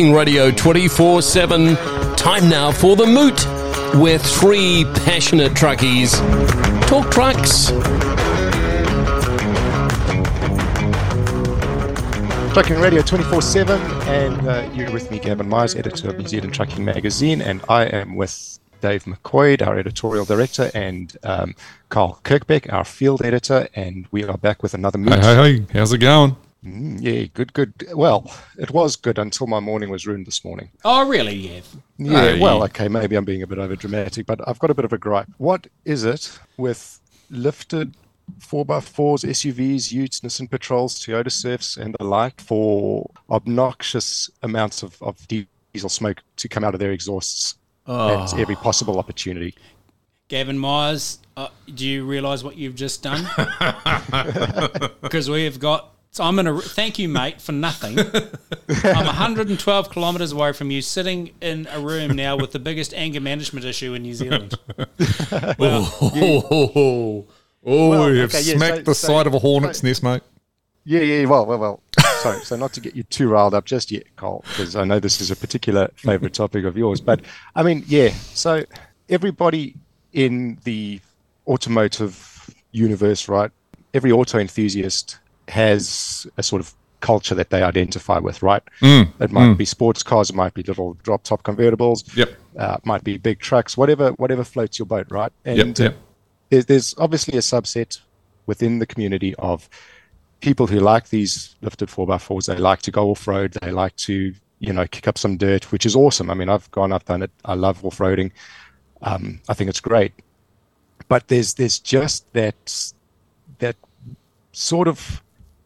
Trucking Radio 24 7. Time now for The Moot, where three passionate truckies talk trucks. Trucking Radio 24 7, and uh, you're with me, Gavin Myers, editor of New Zealand Trucking Magazine, and I am with Dave McCoy, our editorial director, and um, Carl Kirkbeck, our field editor, and we are back with another Moot. Hey, hey, hey, how's it going? Mm, yeah, good, good. Well, it was good until my morning was ruined this morning. Oh, really? Yeah. Yeah, Hey. well, okay, maybe I'm being a bit over dramatic, but I've got a bit of a gripe. What is it with lifted four by fours, SUVs, utes, Nissan Patrols, Toyota Surfs, and the like for obnoxious amounts of, of diesel smoke to come out of their exhausts at every possible opportunity? Gavin Myers, uh, do you realise what you've just done? Because we have got. So I'm going to thank you, mate, for nothing. I'm 112 kilometres away from you, sitting in a room now with the biggest anger management issue in New Zealand. Oh, oh, oh, oh, oh Well, you have okay, yeah, smacked so- the so- side of a hornet's so- nest, mate. Yeah, yeah, well, well, well. Sorry, so not to get you too riled up just yet, Cole, because I know this is a particular favorite topic of yours. But I mean, yeah, so everybody in the automotive universe, right? Every auto enthusiast has a sort of culture that they identify with, right? it might be sports cars, it might be little drop top convertibles, Yep. uh, it might be big trucks, whatever, whatever floats your boat, right? And Yep, yep. there's, there's obviously a subset within the community of people who like these lifted 4x4s. They like to go off road. They like to, you know, kick up some dirt, which is awesome. I mean, I've gone, I've done it. I love off roading. Um, I think it's great. But there's there's just that that sort of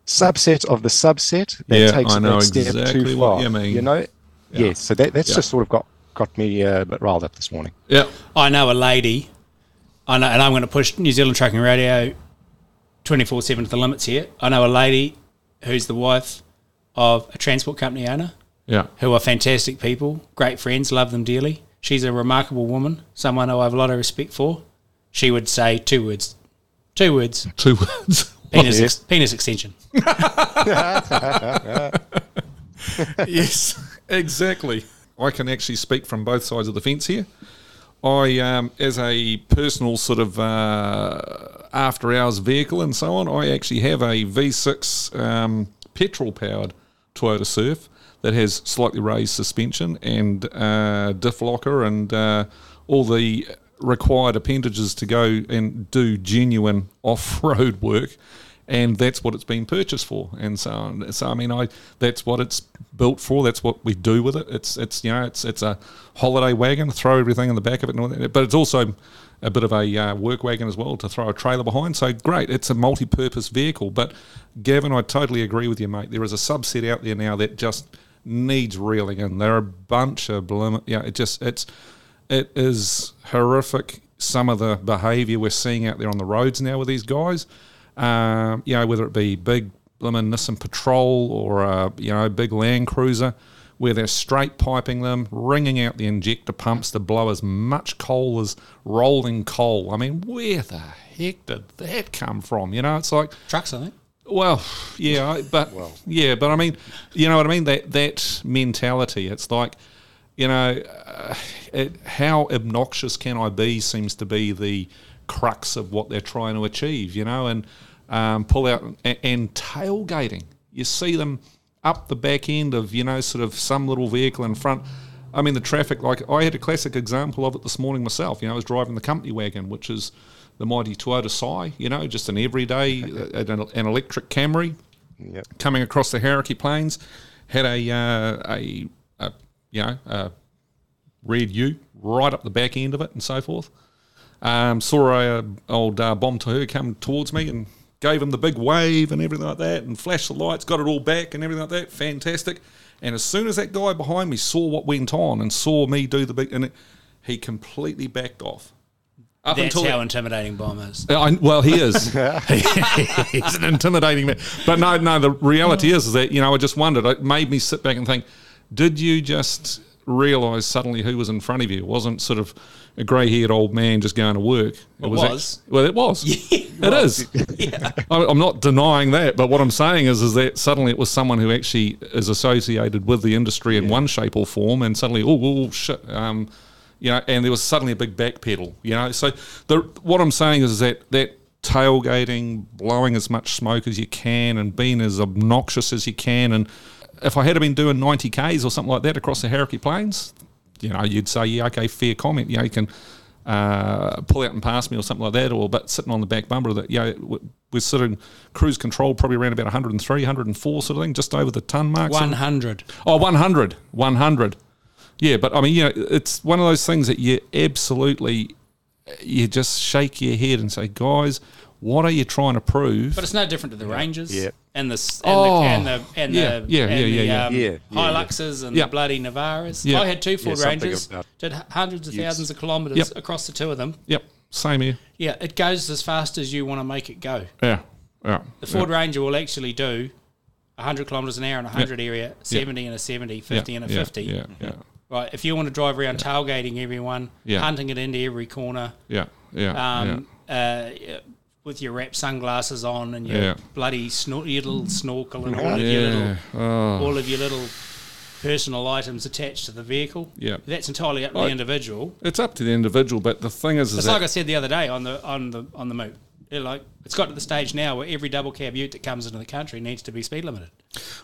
subset of the subset that Yeah, takes I know that step exactly too what far. you mean. You know, yeah. so that that's Yeah. just sort of got got me uh, a bit riled up this morning. Yeah. I know a lady, I know, and I'm going to push New Zealand Trucking Radio 24 7 to the limits here. I know a lady who's the wife of a transport company owner Yeah. who are fantastic people, great friends, love them dearly. She's a remarkable woman, someone who I have a lot of respect for. She would say two words. Two words. Two words. Penis, ex- penis extension. yes, exactly. I can actually speak from both sides of the fence here. I, um, as a personal sort of uh, after hours vehicle and so on, I actually have a V6 um, petrol powered Toyota Surf that has slightly raised suspension and uh, diff locker and uh, all the required appendages to go and do genuine off road work and that's what it's been purchased for, and so. So I mean, I that's what it's built for. That's what we do with it. It's it's you know it's it's a holiday wagon. Throw everything in the back of it, and but it's also a bit of a uh, work wagon as well to throw a trailer behind. So great, it's a multi-purpose vehicle. But Gavin, I totally agree with you, mate. There is a subset out there now that just needs reeling in. There are a bunch of blim. Yeah, it just it's it is horrific. Some of the behaviour we're seeing out there on the roads now with these guys um, you know, whether it be big blimmin' Nissan Patrol or a you know big Land Cruiser, where they're straight piping them, wringing out the injector pumps to blow as much coal as rolling coal. I mean, where the heck did that come from? You know, it's like Trucks, I think. well, yeah, I- but yeah, but I mean, you know what I mean? That that mentality. It's like, you know, uh, it, how obnoxious can I be? Seems to be the crux of what they're trying to achieve. You know, and um, pull out and, and tailgating. You see them up the back end of you know sort of some little vehicle in front. I mean, the traffic. Like I had a classic example of it this morning myself. You know, I was driving the company wagon, which is the mighty Toyota Sai. You know, just an everyday an, an electric Camry Yep. coming across the Hauraki Plains. Had a uh, a, a you know a red U right up the back end of it and so forth. Um, saw a uh, old uh, bomb to her come towards me and gave him the big wave and everything like that and flashed the lights, got it all back and everything like that. Fantastic. And as soon as that guy behind me saw what went on and saw me do the big, and it, he completely backed off. Up That's until how intimidating Bomb is. Uh, I, well, he is. He's an intimidating man. But no, no. The reality is, is that you know, I just wondered. It made me sit back and think: Did you just realise suddenly who was in front of you. It wasn't sort of a grey-haired old man just going to work. It, was. act- well, it was. Yeah, it is. I- I'm not denying that, but what I'm saying is, is that suddenly it was someone who actually is associated with the industry in one shape or form, and suddenly, oh, oh shit, um, you know, and there was suddenly a big backpedal, you know. So the what I'm saying is that that tailgating, blowing as much smoke as you can, and being as obnoxious as you can, and if I had been doing 90 k's or something like that across the Hauraki Plains, you know, you'd say, yeah, okay, fair comment. You know, you can uh, pull out and pass me or something like that, or but sitting on the back bumper that, you know, we're of cruise control probably around about 103, 104 sort of thing, just over the ton mark. sort of- 100. Oh, 100. 100. Yeah, but I mean, you know, it's one of those things that you absolutely, you just shake your head and say, guys, what are you trying to prove? But it's no different to the Rangers Yeah. and the and Oh, the and the and yeah, the, yeah, and yeah, yeah, yeah. um, Yeah, yeah, yeah. Hiluxes and Yeah. the bloody Navaras. Yeah. I had two Ford something Rangers, about did hundreds of use. thousands of kilometres Yep. across the two of them. yep, same here. Yeah, it goes as fast as you want to make it go. Yeah, yeah. The Ford Ranger will actually do 100 kilometres an hour in a 100 area, 70 and a 70, 50 yeah, and a yeah, 50. Yeah, yeah, Right, if you want to drive around tailgating everyone, Yeah. hunting it into every corner, yeah, yeah. um, uh, with your wrap sunglasses on and your Yeah. bloody snor- your little snorkel and all yeah. of your little. Oh, all of your little personal items attached to the vehicle. Yeah. that's entirely up to Right. the individual. it's up to the individual, but the thing is, is It's that like I said the other day on the on the on the moot. They're like it's got to the stage now where every double cab ute that comes into the country needs to be speed limited.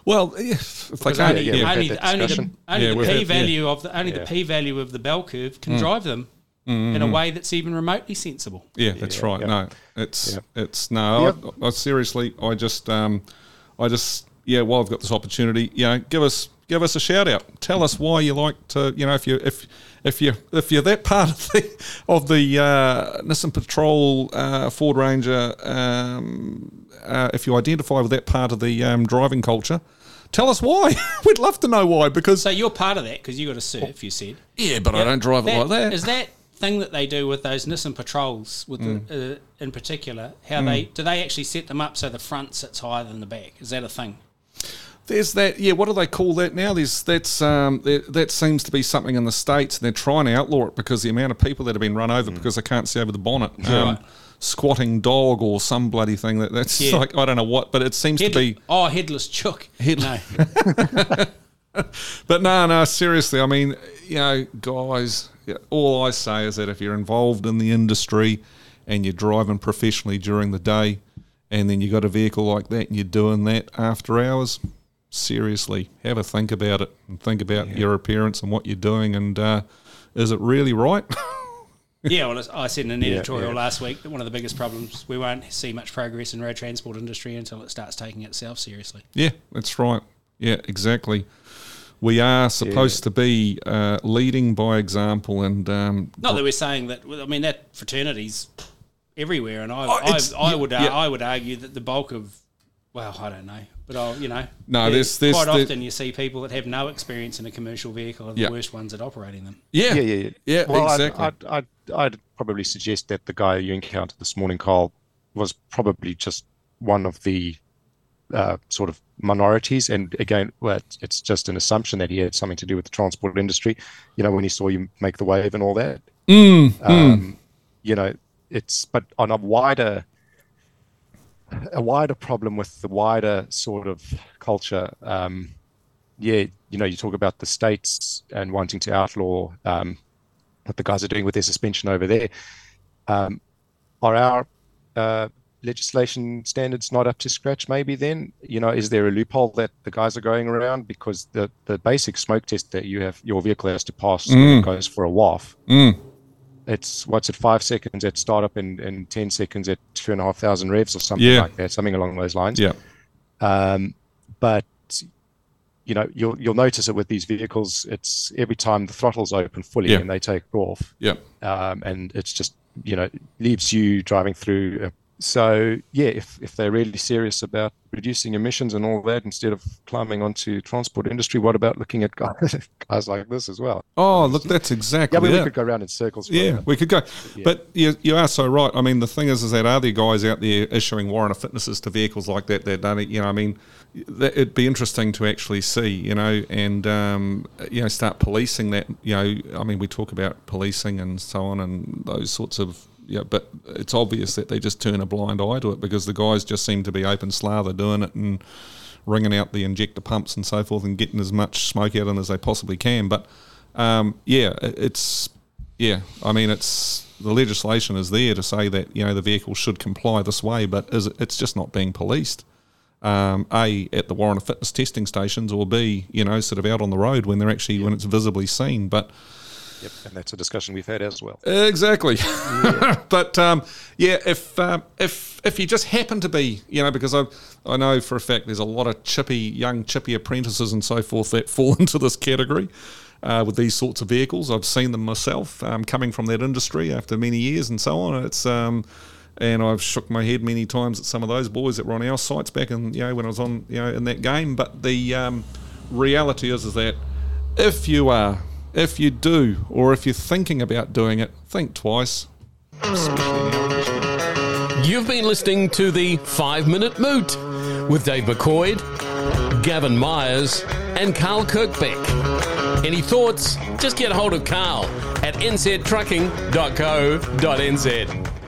well, yeah, if they Because can't, only, yeah, only, only the, only Yeah, the p had- value of the only the p value of the bell curve Mm. can drive them in a way that's even remotely sensible. Yeah, that's Yeah, right. yeah. No, it's Yeah. it's no. Yep. I, I seriously, I just, um, I just, yeah. While I've got this opportunity, you know, give us give us a shout out. Tell us why you like to, you know, if you if if you if you're that part of the of the uh, Nissan Patrol uh, Ford Ranger, um, uh, if you identify with that part of the um, driving culture. Tell us why. We'd love to know why because So you're part of that because you got to surf. You said. yeah, but I don't drive it like that. Is that thing that they do with those Nissan patrols, with Mm. the, uh, in particular, how they do they actually set them up so the front sits higher than the back? Is that a thing? There's that, yeah. What do they call that now? There's that's um, there, that seems to be something in the states, and they're trying to outlaw it because the amount of people that have been run over because they can't see over the bonnet, um, Right. squatting dog or some bloody thing. That that's Yeah. like I don't know what, but it seems Head- to be. oh, headless chook. Head- no, But no, no, seriously. I mean, you know, guys, all I say is that if you're involved in the industry and you're driving professionally during the day, and then you've got a vehicle like that and you're doing that after hours, seriously, have a think about it and think about your appearance and what you're doing, and uh, is it really right? yeah. Well, I said in an editorial yeah. last week that one of the biggest problems we won't see much progress in road transport industry until it starts taking itself seriously. yeah, that's right. Yeah, exactly. We are supposed to be uh, leading by example, and um, Not that we're saying that. I mean, that fraternity's everywhere, and I, Oh, I, it's- I would, yeah. I would argue that the bulk of, well, I don't know, but I'll, you know, No, yeah, there's- there's- quite there- often you see people that have no experience in a commercial vehicle are the Yeah. worst ones at operating them. yeah, Yeah, yeah, yeah. yeah, well, exactly. I'd, I'd, I'd, I'd probably suggest that the guy you encountered this morning, Carl, was probably just one of the uh, sort of minorities. And again, well, it's, it's just an assumption that he had something to do with the transport industry. You know, when he saw you make the wave and all that. Mm, Um, You know, it's but on a wider, a wider problem with the wider sort of culture. Um, yeah, you know, you talk about the states and wanting to outlaw um, what the guys are doing with their suspension over there. Um, are our uh, legislation standards not up to scratch? Maybe then, you know, is there a loophole that the guys are going around because the the basic smoke test that you have your vehicle has to pass it goes for a WOF. mm. It's what's it five seconds at startup and, and ten seconds at two and a half thousand revs or something Yeah. like that, something along those lines. yeah, Um, but you know, you'll you'll notice it with these vehicles. It's every time the throttle's open fully Yeah. and they take off, yeah, um, and it's just you know leaves you driving through so yeah, if if they're really serious about reducing emissions and all that, instead of climbing onto transport industry, what about looking at guys, guys like this as well? Oh, look, that's exactly. Yeah, I mean, we could go around in circles. Yeah, we could go. But you, you are so right. I mean, the thing is, is that are there guys out there issuing warrant of fitnesses to vehicles like that that done it? You know, I mean, it'd be interesting to actually see, you know, and um, you know, start policing that. You know, I mean, we talk about policing and so on and those sorts of. Yeah, but it's obvious that they just turn a blind eye to it because the guys just seem to be open slather doing it and ringing out the injector pumps and so forth and getting as much smoke out of them as they possibly can. But um, yeah, it's yeah. I mean, it's the legislation is there to say that you know the vehicle should comply this way, but is it, it's just not being policed. Um, a at the warrant of fitness testing stations, or B, you know, sort of out on the road when they're actually when it's visibly seen. But Yep, and that's a discussion we've had as well. Exactly. but um, yeah, if um, if if you just happen to be, you know, because I I know for a fact there's a lot of chippy young chippy apprentices and so forth that fall into this category. Uh, with these sorts of vehicles, I've seen them myself um, coming from that industry after many years and so on. It's um, and I've shook my head many times at some of those boys that were on our sites back in you know when I was on you know in that game. But the um, reality is is that if you are, if you do, or if you're thinking about doing it, think twice. You've been listening to the Five Minute Moot with Dave McCoy, Gavin Myers, and Carl Kirkbeck. Any thoughts? Just get hold of Carl at nztrucking.co.nz.